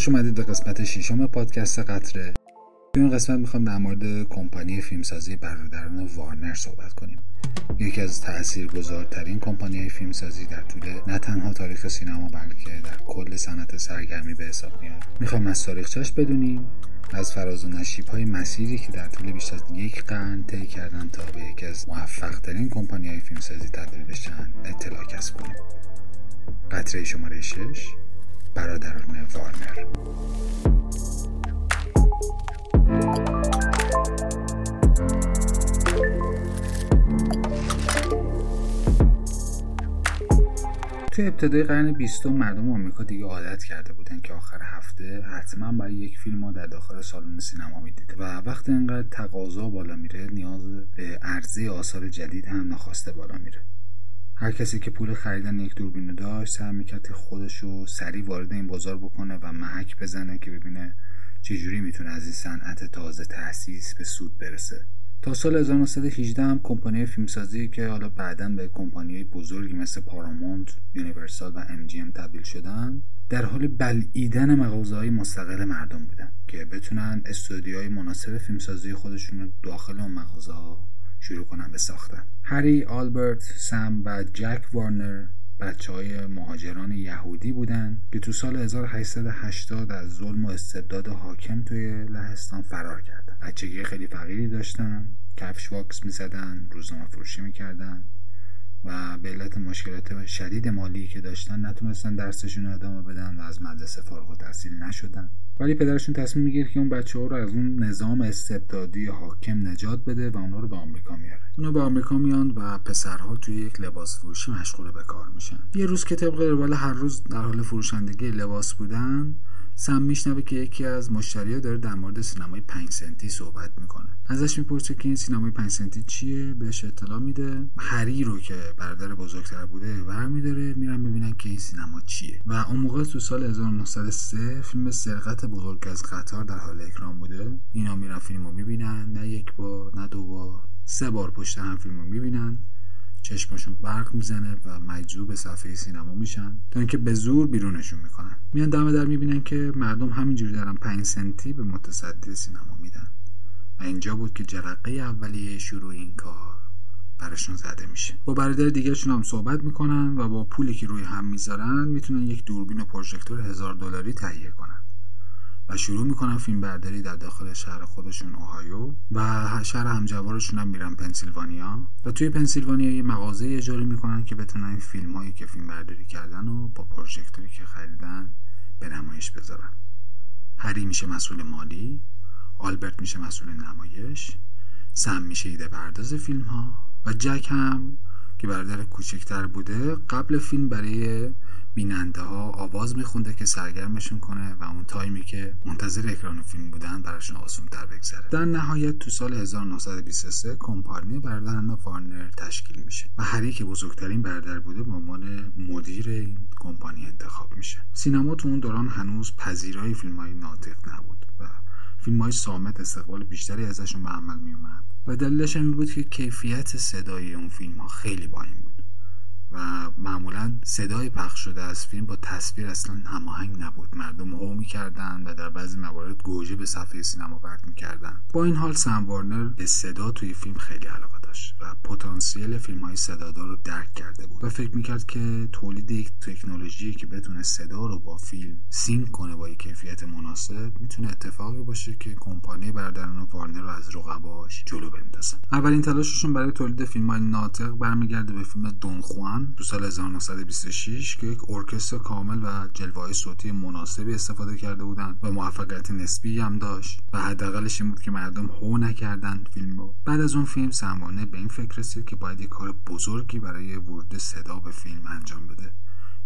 خوش اومدید به قسمت ششم پادکست قطره. تو این قسمت می‌خوام در مورد کمپانی فیلمسازی برادران وارنر صحبت کنیم. یکی از تاثیرگذارترین کمپانی فیلمسازی در طول نه تنها تاریخ سینما بلکه در کل صنعت سرگرمی به حساب میاد. می‌خوام از تاریخچش بدونیم از فراز و نشیب های مسیری که در طول بیش از یک قرن طی کردن تا به یکی از موفق ترین کمپانی های فیلمسازی تبدیل بشن اطلاع کسب کنیم. قطره شماره 6 برادران وارنر. توی ابتدای قرن بیستم مردم آمریکا دیگه عادت کرده بودن که آخر هفته حتما باید یک فیلم رو در داخل سالن سینما می‌دیده. و وقتی اینقدر تقاضا بالا میره نیاز به عرضه آثار جدید هم نخواسته بالا میره. هر کسی که پول خریدن یک دوربین داشت سعی می‌کرد خودش رو سریع وارد این بازار بکنه و محک بزنه که ببینه چجوری می‌تونه از این صنعت تازه تأسیس به سود برسه. تا سال 1918 هم کمپانی فیلمسازی که حالا بعدا به کمپانی بزرگی مثل پارامونت، یونیورسال و MGM تبدیل شدن در حال بلعیدن مغازه های مستقل مردم بودن که بتونن استودیوهای مناسب فیلمسازی خودشون رو داخل اون مغازه ها شروع کنن به ساختن. هری، آلبرت، سم و جک وارنر بچه های مهاجران یهودی بودن که تو سال 1880 از ظلم و استبداد حاکم توی لهستان فرار کردن. بچگی خیلی فقیری داشتن کفش واکس می‌زدن روزنامه فروشی می‌کردن. و به علت مشکلات شدید مالی که داشتن نتونستن درسشون ادامه بدن و از مدرسه فارغ التحصیل نشدن. ولی پدرشون تصمیم می‌گیره که اون بچه ها رو از اون نظام استبدادی حاکم نجات بده و اونا رو به آمریکا میاره. اونا به آمریکا میان و پسرها توی یک لباس فروشی مشغول به کار میشن. یه روز که طبق روال هر روز در حال فروشندگی لباس بودن سم میشنوه که یکی از مشتریا داره در مورد سینمای 5 سنتی صحبت می‌کنه. ازش می‌پرسه که این سینمای 5 سنتی چیه؟ بهش اطلاع میده. هری رو که برادر بزرگتر بوده برمیداره. میرن ببینن که این سینما چیه. و اون موقع تو سال 1903 فیلم سرقت بزرگ از قطار در حال اکران بوده. اینا میرن فیلمو می‌بینن. نه یک بار نه دو بار. سه بار پشت هم فیلمو می‌بینن. چشمشون برق می‌زنه و مجذوب صفحه سینما میشن. تا اینکه به زور بیرونشون می‌کنن. میان دم در می‌بینن که مردم همینجوری دارن 5 سنتی به متصدی سینما میدن. و اینجا بود که جرقه اولیه شروع این کار براشون زده میشه. با برادر دیگرشون هم صحبت می‌کنن و با پولی که روی هم می‌ذارن می‌تونن یک دوربین و پروژکتور هزار دلاری تهیه کنن. و شروع می‌کنن فیلم برداری در داخل شهر خودشون اوهایو. و شهر همجوارشون هم میرن پنسیلوانیا. و توی پنسیلوانیا یه مغازه اجاره می‌کنن که بتونن فیلم هایی که فیلم برداری کردن و با پروژکتوری که خریدن به نمایش بذارن. هری میشه مسئول مالی آلبرت میشه مسئول نمایش سم میشه ایده پرداز فیلم ها و جک هم که برادر کوچکتر بوده قبل فیلم برای بیننده ها آواز میخونده که سرگرمشون کنه و اون تایمی که منتظر اکران فیلم بودن براشون آسون تر بگذره. در نهایت تو سال 1923 کمپانی برادران وارنر تشکیل میشه و هری که بزرگترین برادر بوده به عنوان مدیر این کمپانی انتخاب میشه. سینما تو اون دوران هنوز پذیرای فیلم های ناطق نبود و فیلم های سامت استقبال بیشتری ازشون به عمل میومد و دلیلش این بود که کیفیت صدای اون فیلم ها خیلی پایین بود. و معمولا صدای پخش شده از فیلم با تصویر اصلا هماهنگ نبود. مردم هو می‌کردن و در بعضی موارد گوجه به صفحه سینما پرت می‌کردن. با این حال سم وارنر به صدا توی فیلم خیلی علاقه داشت و پتانسیل فیلم های صدادار رو درک کرده بود و فکر می‌کرد که تولید یک تکنولوژی که بتونه صدا رو با فیلم سینک کنه با کیفیت مناسب می‌تونه اتفاقی باشه که کمپانی برادران وارنر رو از رقباش جلو بندازه. اولین تلاششون برای تولید فیلم های ناطق برمیگرده به فیلم دون خوان تو سال 1926 که یک ارکستر کامل و جلوه صوتی مناسبی استفاده کرده بودند و موفقیت نسبی هم داشت و حداقلش این بود که مردم هو نکردن فیلم رو. بعد از اون فیلم سمانه به این فکر رسید که باید یک کار بزرگی برای ورود صدا به فیلم انجام بده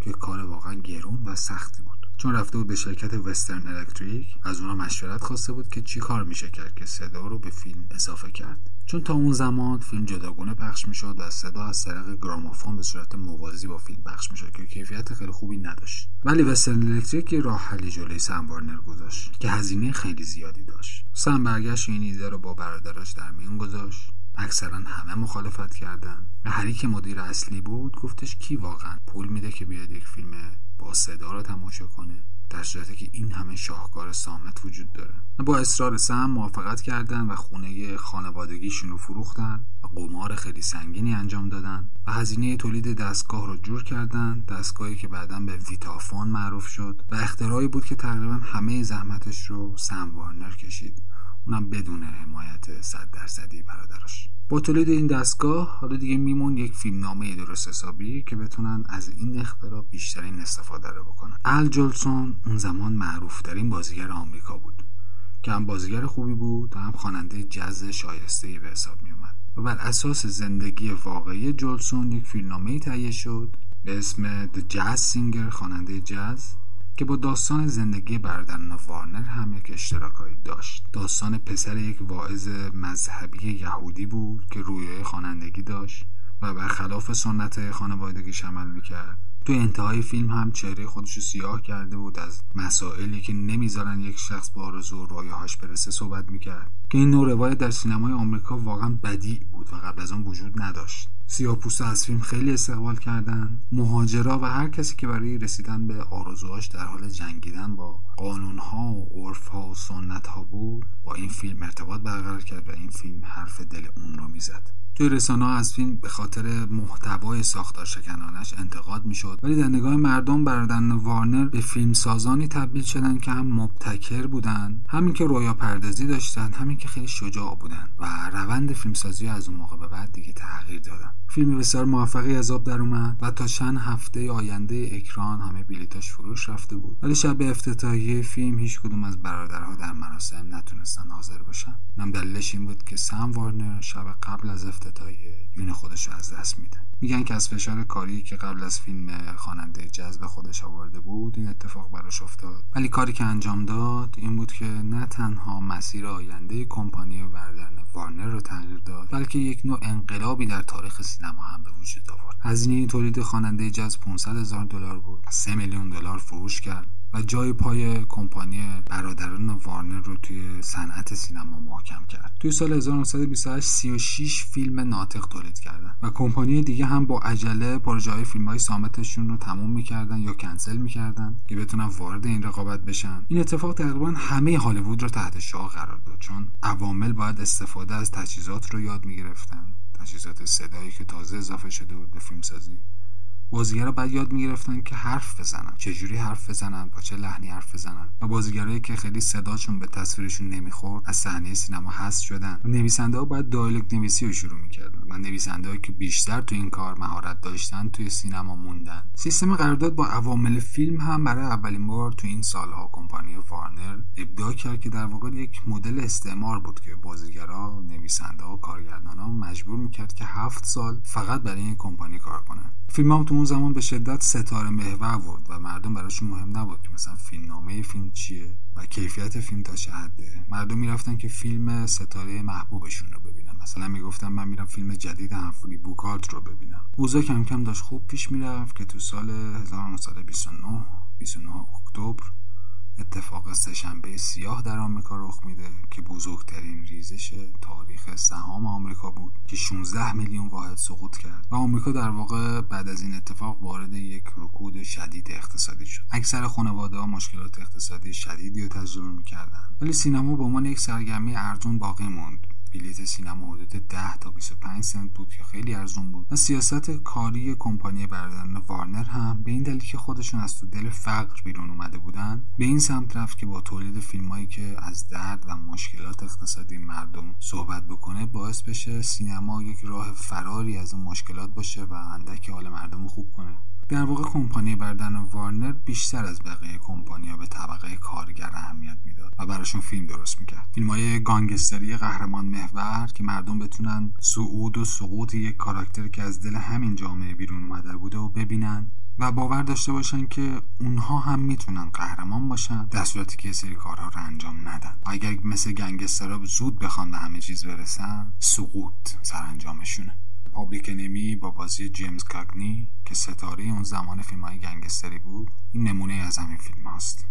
که کار واقعا گرون و سختی بود. چون رفته بود به شرکت وسترن الکتریک از اونا مشورت خواسته بود که چی کار میشه کرد که صدا رو به فیلم اضافه کرد. چون تا اون زمان فیلم جداگونه پخش می‌شد و صدا از طریق گرامافون به صورت موازی با فیلم پخش می‌شد که کیفیت خیلی خوبی نداشت. ولی وسترن الکتریک یه راه حلی جلوی سم وارنر گذاشت که هزینه خیلی زیادی داشت. سم برگشت این ایده رو با برادراش در میون گذاشت. اکثرا همه مخالفت کردن. و هری که مدیر اصلی بود گفتش کی واقعا پول میده که بیاد یک فیلم صدا رو تماشا کنه در صورتی که این همه شاهکار سامت وجود داره. با اصرار سم موافقت کردن و خونه خانوادگیشون رو فروختن. و قمار خیلی سنگینی انجام دادن و هزینه تولید دستگاه رو جور کردن دستگاهی که بعدا به ویتافون معروف شد و اختراعی بود که تقریبا همه زحمتش رو سم وارنر کشید. اونم بدون حمایت صد درصدی برادرش با تولید این دستگاه حالا دیگه میمون یک فیلمنامه درست حسابی که بتونن از این اختراع بیشترین استفاده رو بکنن. ال جولسون اون زمان معروف ترین بازیگر آمریکا بود. که هم بازیگر خوبی بود و هم خواننده جز شایسته به حساب می و بر اساس زندگی واقعی جولسون یک فیلمنامه تهیه شد به اسم The Jazz Singer خواننده جز که با داستان زندگی برادران وارنر هم یک اشتراکایی داشت. داستان پسر یک واعظ مذهبی یهودی بود که رویای خوانندگی داشت و برخلاف سنت خانوادگیش عمل می‌کرد. تو انتهای فیلم هم چهره خودش رو سیاه کرده بود از مسائلی که نمی‌ذارن یک شخص با آرزو و رویاهاش برسه صحبت می‌کرد. که این نوع روایت در سینمای آمریکا واقعا بدی بود و قبل از آن وجود نداشت. سیاپوست از فیلم خیلی استقبال کردن. مهاجرا و هر کسی که برای رسیدن به آرزوهاش در حال جنگیدن با قانونها و عرفها و سنتها بود با این فیلم ارتباط برقرار کرد و این فیلم حرف دل اون رو می‌زد. توی رسانه از فیلم به خاطر محتوای ساختار شکنانش انتقاد می‌شد. ولی در نگاه مردم برادران وارنر به فیلم سازانی تبدیل شدن که هم مبتکر بودن همین که رویا پردازی داشتن همین که خیلی شجاع بودن و روند فیلمسازی از اون موقع به بعد دیگه تغییر دادن. فیلم بسیار موفقی از آب در اومد و تا چند هفته آینده اکران همه بلیتاش فروش رفته بود. ولی شب افتتاحیه فیلم هیچ کدوم از برادرها در مراسم نتونستن حاضر باشن نم دلیلش این بود که سم وارنر شب قبل از افتتاحیه یون خودش رو از دست میده. میگن که از فشار کاری که قبل از فیلم خواننده جذب خودش آورده بود این اتفاق براش افتاد. ولی کاری که انجام داد این بود که نه تنها مسیر آینده کمپانی برادران وارنر رو تغییر داد بلکه یک نوع انقلابی در تاریخ سینما هم به وجود آورد. هزینه تولید خواننده جاز 500 هزار دلار بود. 3 میلیون دلار فروش کرد. و جای پای کمپانی برادران وارنر رو توی صنعت سینما محکم کرد. توی سال 1928 36 فیلم ناطق تولید کردن و کمپانی دیگه هم با عجله پروژه های فیلم های سامتشون رو تموم می‌کردن یا کنسل می‌کردن که بتونن وارد این رقابت بشن. این اتفاق تقریبا همه هالیوود رو تحت شعار قرار داد چون عوامل باید استفاده از تجهیزات رو یاد می‌گرفتن. تجهیزات صدایی که تازه اضافه شده بود به فیلمسازی. بازیگرا بعد یاد می‌گرفتن که حرف بزنن. چجوری حرف بزنن؟ با چه لحنی حرف بزنن؟ و بازیگرایی که خیلی صداشون به تصویرشون نمی‌خورد از صحنه سینما حذف شدن. نویسنده ها باید دایلوگ نویسی رو شروع می‌کردن و نویسنده که بیشتر تو این کار مهارت داشتن توی سینما موندن. سیستم قرارداد با عوامل فیلم هم برای اولین بار تو این سالها کمپانی وارنر ابداع کرد که در واقع یک مدل استعمار بود که بازیگرا نویسنده ها ها مجبور می‌کرد که هفت سال فقط برای این کمپانی کار کنن فیلم هم تو اون زمان به شدت ستاره محور بود و مردم براشون مهم نبود که مثلا فیلم نامه فیلم چیه و کیفیت فیلم تا چه حده. مردم می‌رفتن که فیلم ستاره محبوبشون رو ببینن. مثلا می‌گفتم من میرم فیلم جدید همفری بوکارت رو ببینم. اوضاع کم کم داشت خوب پیش می‌رفت که تو سال 1929 29 اکتبر اتفاق سهشنبه سیاه در آمریکا رخ میده که بزرگترین ریزش تاریخ سهام آمریکا بود که 16 میلیون واحد سقوط کرد. و آمریکا در واقع بعد از این اتفاق وارد یک رکود شدید اقتصادی شد. اکثر خانواده ها مشکلات اقتصادی شدیدی رو تجربه می‌کردن. ولی سینما به عنوان یک سرگرمی ارزون باقی موند. بلیت سینما حدود 10 تا 25 سنت بود که خیلی ارزون بود. و سیاست کاری کمپانی برادران وارنر هم به این دلیل که خودشون از تو دل فقر بیرون اومده بودن به این سمت رفت که با تولید فیلمایی که از درد و مشکلات اقتصادی مردم صحبت بکنه باعث بشه سینما یک راه فراری از اون مشکلات باشه و اندک حال مردم خوب کنه. در واقع کمپانی بردن وارنر بیشتر از بقیه کمپانیا به طبقه کارگر اهمیت می‌داد و براشون فیلم درست می‌کرد. فیلم های گانگستری قهرمان محور که مردم بتونن صعود و سقوط یک کاراکتر که از دل همین جامعه بیرون اومده بوده و ببینن و باور داشته باشن که اونها هم می‌تونن قهرمان باشن در صورتی که سری کارها رو انجام ندن. اگر مثل گنگسترها زود بخوان به همه چیز برسن سقوط سرانجامشونه. Public Enemy با بازی جیمز کاگنی که ستاره اون زمان فیلم های گنگستری بود این نمونه از همین فیلم هست.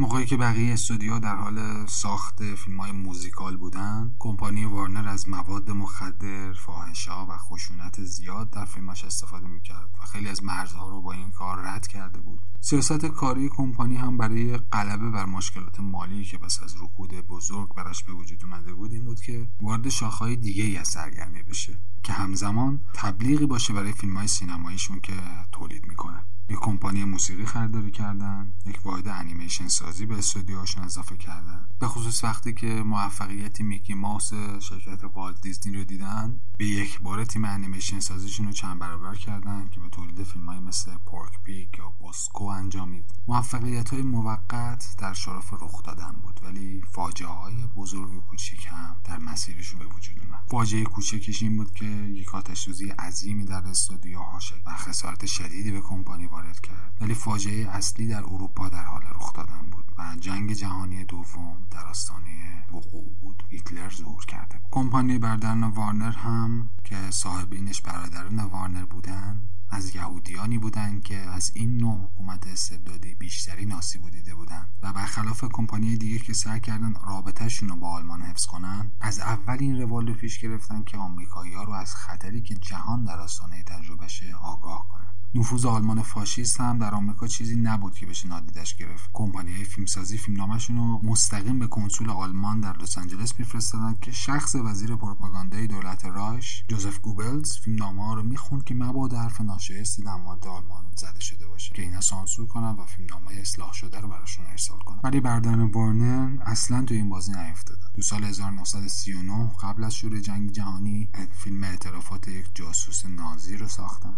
موقعی که بقیه استودیو در حال ساخت فیلم های موزیکال بودن کمپانی وارنر از مواد مخدر فاحشا و خشونت زیاد در فیلماش استفاده می‌کرد و خیلی از مرزها رو با این کار رد کرده بود. سیاست کاری کمپانی هم برای غلبه بر مشکلات مالی که پس از رکود بزرگ براش به وجود اومده بود این بود که وارد شاخه‌های دیگه ای از سرگرمی بشه که همزمان تبلیغی باشه برای فیلم های سینماییشون که تولید می‌کنن. یک کمپانی موسیقی خریداری کردن یک واحد انیمیشن سازی به استودیوهاشون اضافه کردن. به خصوص وقتی که موفقیت میکی ماوس شرکت والت دیزنی رو دیدن به یک بار تیم انیمیشن سازیشون رو چند برابر کردن که به تولید فیلم مثل پورک پیک یا بوسکو انجامید. موفقیت های موقت در شرف رخ دادن بود ولی فاجعه های بزرگ و کوچیک هم در مسیرشون به وجود اومد. فاجعه کوچکش این بود که یک آتش عظیمی در استودیوها شد و خسارت شدیدی به کمپانی وارد کرد. ولی فاجعه اصلی در اروپا در حال رخ دادن بود و جنگ جهانی دوم در آستانه وقوع بود. هیتلر ظهور کرده بود. کمپانی بردرن وارنر هم که صاحبینش برادران وارنر بودن از یهودیانی بودند که از این نوع حکومت استبدادی بیشتری آسیب دیده بودند و برخلاف کمپانی دیگه که سعی کردن رابطهشون رو با آلمان حفظ کنن از اول این روال رو پیش گرفتن که آمریکایی ها رو از خطری که جهان در آستانه تجربهشه آگاه کنن. نفوذ آلمان فاشیست هم در آمریکا چیزی نبود که بشه نادیدش گرفت. کمپانی های فیلمسازی فیلمنامهشون رو مستقیم به کنسول آلمان در لس آنجلس میفرستادن که شخص وزیر پروپاگاندای دولت رایش جوزف گوبلز فیلمنامه ها رو می‌خوند که مبادا حرف ناشایستی در مورد آلمان زده شده باشه. که اینا سانسور کنن و فیلمنامه اصلاح شده رو براشون ارسال کنن. ولی برادران وارنر اصلا تو این بازی نیفتادن. تو سال 1939 قبل از شروع جنگ جهانی فیلم اعترافات یک جاسوس نازی رو ساختن.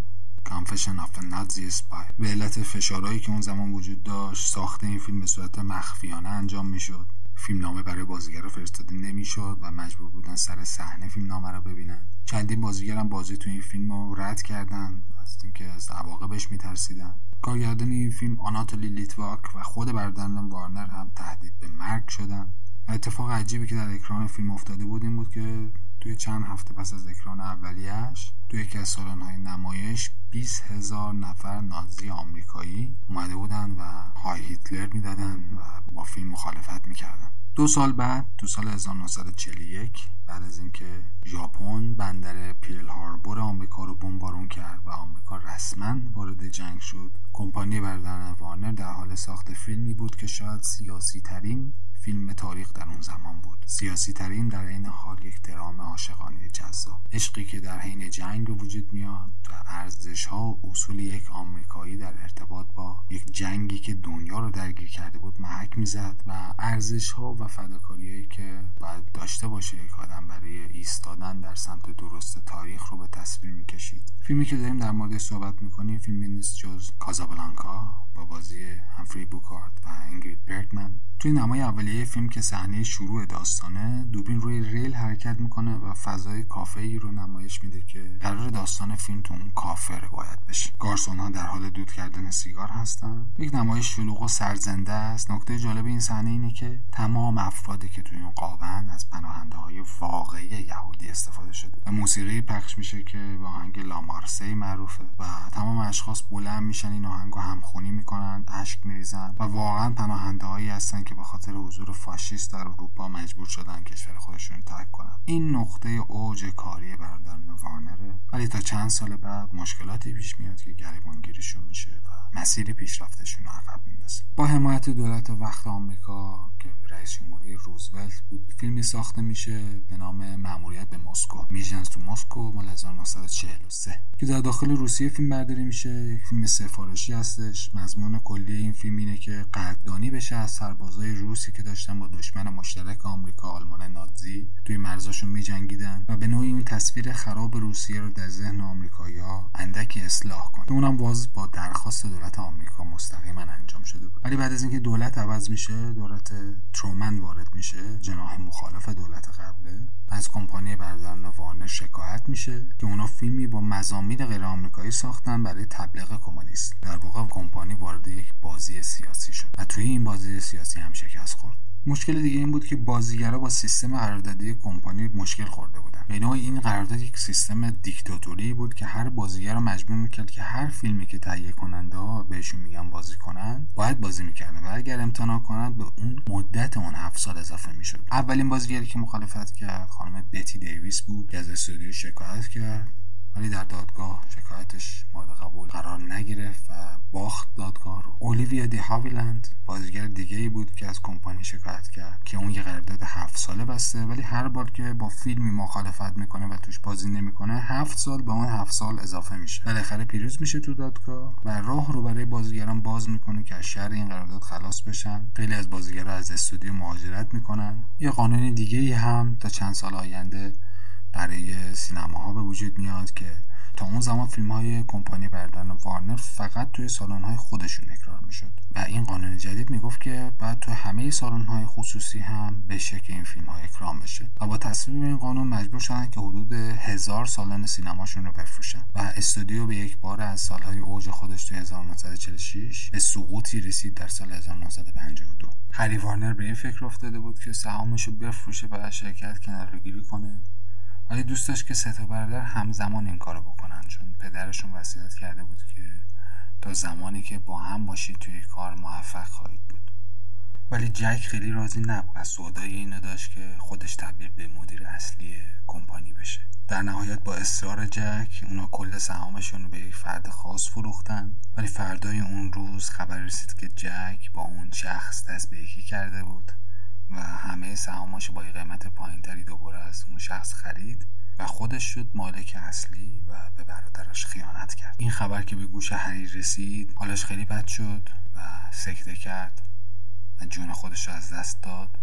Confession of Nazi Spy به علت فشارهایی که اون زمان وجود داشت ساخت این فیلم به صورت مخفیانه انجام می‌شد. فیلمنامه برای بازیگر فرستاده نمی‌شد و مجبور بودن سر صحنه فیلمنامه رو ببینن. چندین بازیگر هم بازی تو این فیلم رو رد کردن از اینکه از عواقبش میترسیدن. کارگردان این فیلم آناتولی لیتواک و خود بردن وارنر هم تهدید به مرگ شدن. اتفاق عجیبی که در اکران فیلم افتاده بود این بود که توی چند هفته پس از اکران اولیش توی یکی از سالن‌های نمایش 20 هزار نفر نازی آمریکایی اومده بودن و های هیتلر می‌دادن و با فیلم مخالفت می‌کردن. دو سال بعد تو سال 1941 بعد از اینکه ژاپن بندر پیرل هاربور آمریکا رو بمبارون کرد و آمریکا رسما وارد جنگ شد کمپانی بردن وارنر در حال ساخت فیلمی بود که شاید سیاسی ترین فیلم تاریخ در اون زمان بود. سیاسی ترین در این حال یک درام عاشقانه جذاب. عشقی که در حین جنگ به وجود میاد و ارزش ها و اصول یک آمریکایی در ارتباط با یک جنگی که دنیا رو درگیر کرده بود محک می‌زد و ارزش ها و فداکاریهایی که باید داشته باشه یک آدم برای ایستادن در سمت درست تاریخ رو به تصویر می‌کشید. فیلمی که داریم در مورد صحبت می‌کنیم فیلمی نیست جز کازابلانکا. با بازی همفری بوکارت و انگرید برگمن. توی نمای اولیه فیلم که صحنه شروع داستانه دوربین روی ریل حرکت می‌کنه و فضای کافه ای رو نمایش میده که قرار داستان فیلم تو اون کافه روایت بشه. گارسون ها در حال دود کردن سیگار هستن. یک نمایش شلوغ و سرزنده است. نکته جالب این صحنه اینه که تمام افرادی که توی اون قابن از پناهنده های واقعی یهودی استفاده شده. و موسیقی پخش میشه که با آهنگ لامارسی معروفه و تمام اشخاص بلند میشن این آهنگ همخونی می‌کنن اشک میریزن و واقعا پناهنده هایی هستن که به خاطر حضور فاشیست در اروپا مجبور شدن کشور خودشون ترک کنن. این نقطه اوج کاری برادران وارنره. ولی تا چند سال بعد مشکلاتی پیش میاد که گریبانگیریشون میشه و مسیر پیشرفتشون رو عقب میندازه. با حمایت دولت وقت آمریکا رئیس جمهوری روزولت بود. فیلمی ساخته میشه به نام مأموریت به مسکو. میژنز تو مسکو مال 1943 که در داخل روسیه فیلم برداری میشه. یک فیلم سفارشی هستش. مضمون کلی این فیلم اینه که قدردانی بشه از سربازای روسی که داشتن با دشمن مشترک آمریکا آلمان نازی توی مرزاشون میجنگیدن و به نوعی اون تصویر خراب روسیه رو در ذهن آمریکایی‌ها اندکی اصلاح کنه. اونم باز با درخواست دولت آمریکا مستقیما انجام شده بود. ولی بعد از اینکه دولت عوض میشه دولت ترومن وارد میشه جناح مخالف دولت قبله. از کمپانی برادران وارنر شکایت میشه که اونا فیلمی با مزامین غیر آمریکایی ساختن برای تبلیغ کمونیست. در واقع کمپانی وارد یک بازی سیاسی شد. و توی این بازی سیاسی هم شکست خورد. مشکل دیگه این بود که بازیگرا با سیستم قراردادی کمپانی مشکل خورده بودن. به این قرارداد یک سیستم دیکتاتوری بود که هر بازیگر رو مجبور می‌کرد که هر فیلمی که تهیه کننده ها بهشون میگن بازی کنن باید بازی می‌کردن و اگر امتناع کنند به اون مدت اون هفت سال اضافه می‌شد. اولین بازیگری که مخالفت کرد خانم بتی دیویس بود که از استودیو شکایت کرد. ولی در دادگاه شکایتش مورد قبول قرار نگرفت و باخت دادگاه رو. اولیویا دی هاویلند بازیگر دیگه ای بود که از کمپانی شکایت کرد که اون یه قرارداد هفت ساله بسته ولی هر بار که با فیلمی مخالفت می‌کنه و توش بازی نمی‌کنه هفت سال به اون هفت سال اضافه میشه. بالاخره پیروز میشه تو دادگاه و راه رو برای بازیگران باز می‌کنه که از شر این قرارداد خلاص بشن. خیلی از بازیگران از استودیو مهاجرت می‌کنن. یه قانون دیگه ای هم تا چند سال آینده برای سینماها به وجود میاد که تا اون زمان فیلم های کمپانی بردارن وارنر فقط توی سالن های خودشون اکرار می‌شد. و این قانون جدید می‌گفت که بعد تو همه سالن های خصوصی هم بشه که این فیلم ها اکرام بشه. و با تصویب این قانون مجبور شدن که حدود هزار سالن سینماشون رو بفروشن. و استودیو به یک بار از سالهای اوج خودش توی 1946 به سقوطی رسید در سال 1952 هری وارنر به این فکر افتاده بود که سهامش رو بفروشه و شرکت کنارگیری کنه. ولی دوست داشت که سه تا برادر همزمان این کارو بکنن چون پدرشون وصیت کرده بود که تا زمانی که با هم باشید توی کار موفق خواهید بود. ولی جک خیلی راضی نبود از سودای اینو داشت که خودش تبدیل به مدیر اصلی کمپانی بشه. در نهایت با اصرار جک اونا کل سهامشون رو به یک فرد خاص فروختن. ولی فردای اون روز خبر رسید که جک با اون شخص دست به یکی کرده بود. و همه سهاماش با قیمت پایینتری دوباره از اون شخص خرید و خودش شد مالک اصلی و به برادرش خیانت کرد. این خبر که به گوش هری رسید حالش خیلی بد شد و سکته کرد و جون خودش رو از دست داد.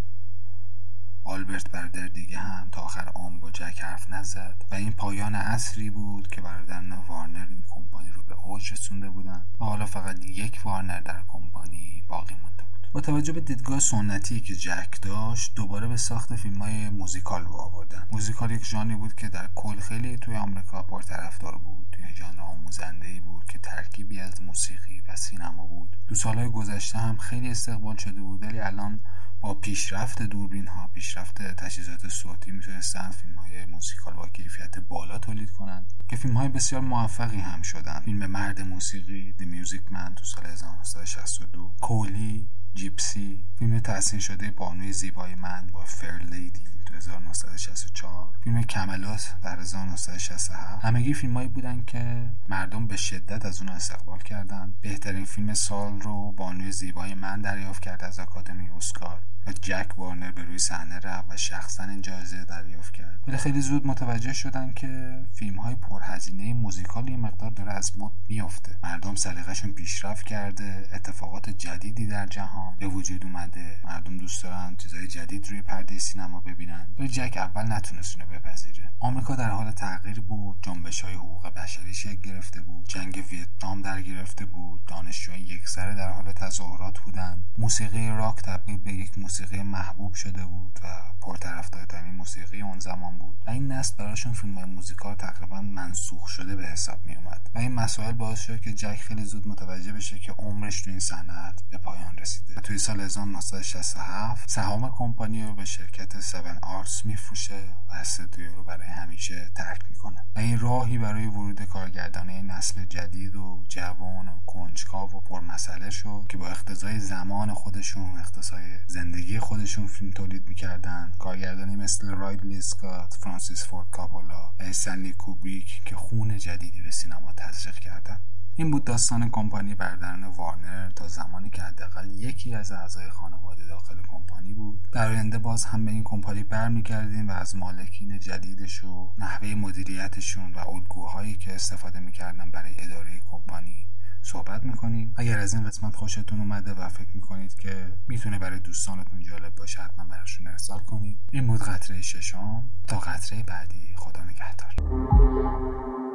آلبرت برادر دیگه هم تا آخر عمر با جک حرف نزد و این پایان اصری بود که برادران وارنر این کمپانی رو به اوج رسونده بودن و حالا فقط یک وارنر در کمپانی باقی مونده با توجه به دیدگاه سنتی که جک داشت دوباره به ساخت فیلم های موزیکال رو آوردن. موزیکال یک ژانری بود که در کل خیلی توی آمریکا پرطرفدار بود. توی ژانر آموزنده ای بود که ترکیبی از موسیقی و سینما بود. دو سالهای گذشته هم خیلی استقبال شده بود ولی الان با پیشرفت دوربین ها پیشرفت تجهیزات صوتی می‌تونستن فیلم های موسیقال با کیفیت بالا تولید کنند که فیلم های بسیار موفقی هم شدن. فیلم مرد موسیقی The Music Man تو سال 1962 کولی Gypsy فیلم تحسین شده بانوی زیبای من My Fair Lady. 1964 فیلم Camelot در 1967 همگی فیلم هایی بودن که مردم به شدت از اون استقبال کردند بهترین فیلم سال رو بانوی زیبای من دریافت کرد از آکادمی اسکار و جک وارنر به روی صحنه رفت و شخصا این جایزه دریافت کرد. ولی خیلی زود متوجه شدن که فیلم های پرهزینه موزیکال یه مقدار داره از مد میافته. مردم سلیقهشون پیشرفت کرده اتفاقات جدیدی در جهان به وجود اومده. مردم دوست دارن چیزای جدید روی پرده سینما ببینن. ولی جک اول نتونست اینو بپذیره. آمریکا در حال تغییر بود جنبش های حقوق بشری شکل گرفته بود جنگ ویتنام در گرفته بود دانشجویان یکسره در حال تظاهرات بودند. موسیقی راک تبدیل به یک موسیقی محبوب شده بود و پرطرفدارترین موسیقی اون زمان بود و این نسل براشون فیلم موزیکال تقریبا منسوخ شده به حساب می اومد و این مسائل باعث شد که جک خیلی زود متوجه بشه که عمرش تو این صنعت به پایان رسیده و توی سال 1967 سهام کمپانی رو به شرکت 7 آرتس میفروشه و استودیو رو برای همیشه ترک می‌کنه و این راهی برای ورود کارگردانه نسل جدید و جوان و کنجکاو و پرمسئله شد که با اقتضای زمان خودشون اقتضای زندگی خودشون فیلم تولید می‌کردن کارگردانی مثل رایدلی اسکات فرانسیس فورد کاپولا استنلی کوبریک که خون جدیدی به سینما تزریق کردند این بود داستان کمپانی بردرن وارنر تا زمانی که حداقل یکی از اعضای خانواده داخل کمپانی بود. در آینده باز هم به این کمپانی برمیگردیم و از مالکین جدیدش و نحوه مدیریتشون و الگوهایی که استفاده می‌کردن برای اداره کمپانی صحبت می‌کنیم اگر از این قسمت خوشتون اومده و فکر می‌کنید که می‌تونه برای دوستانتون جالب باشه حتما براشون ارسال کنید. این بود قطره ششم تا قطره بعدی. خدا نگهدار.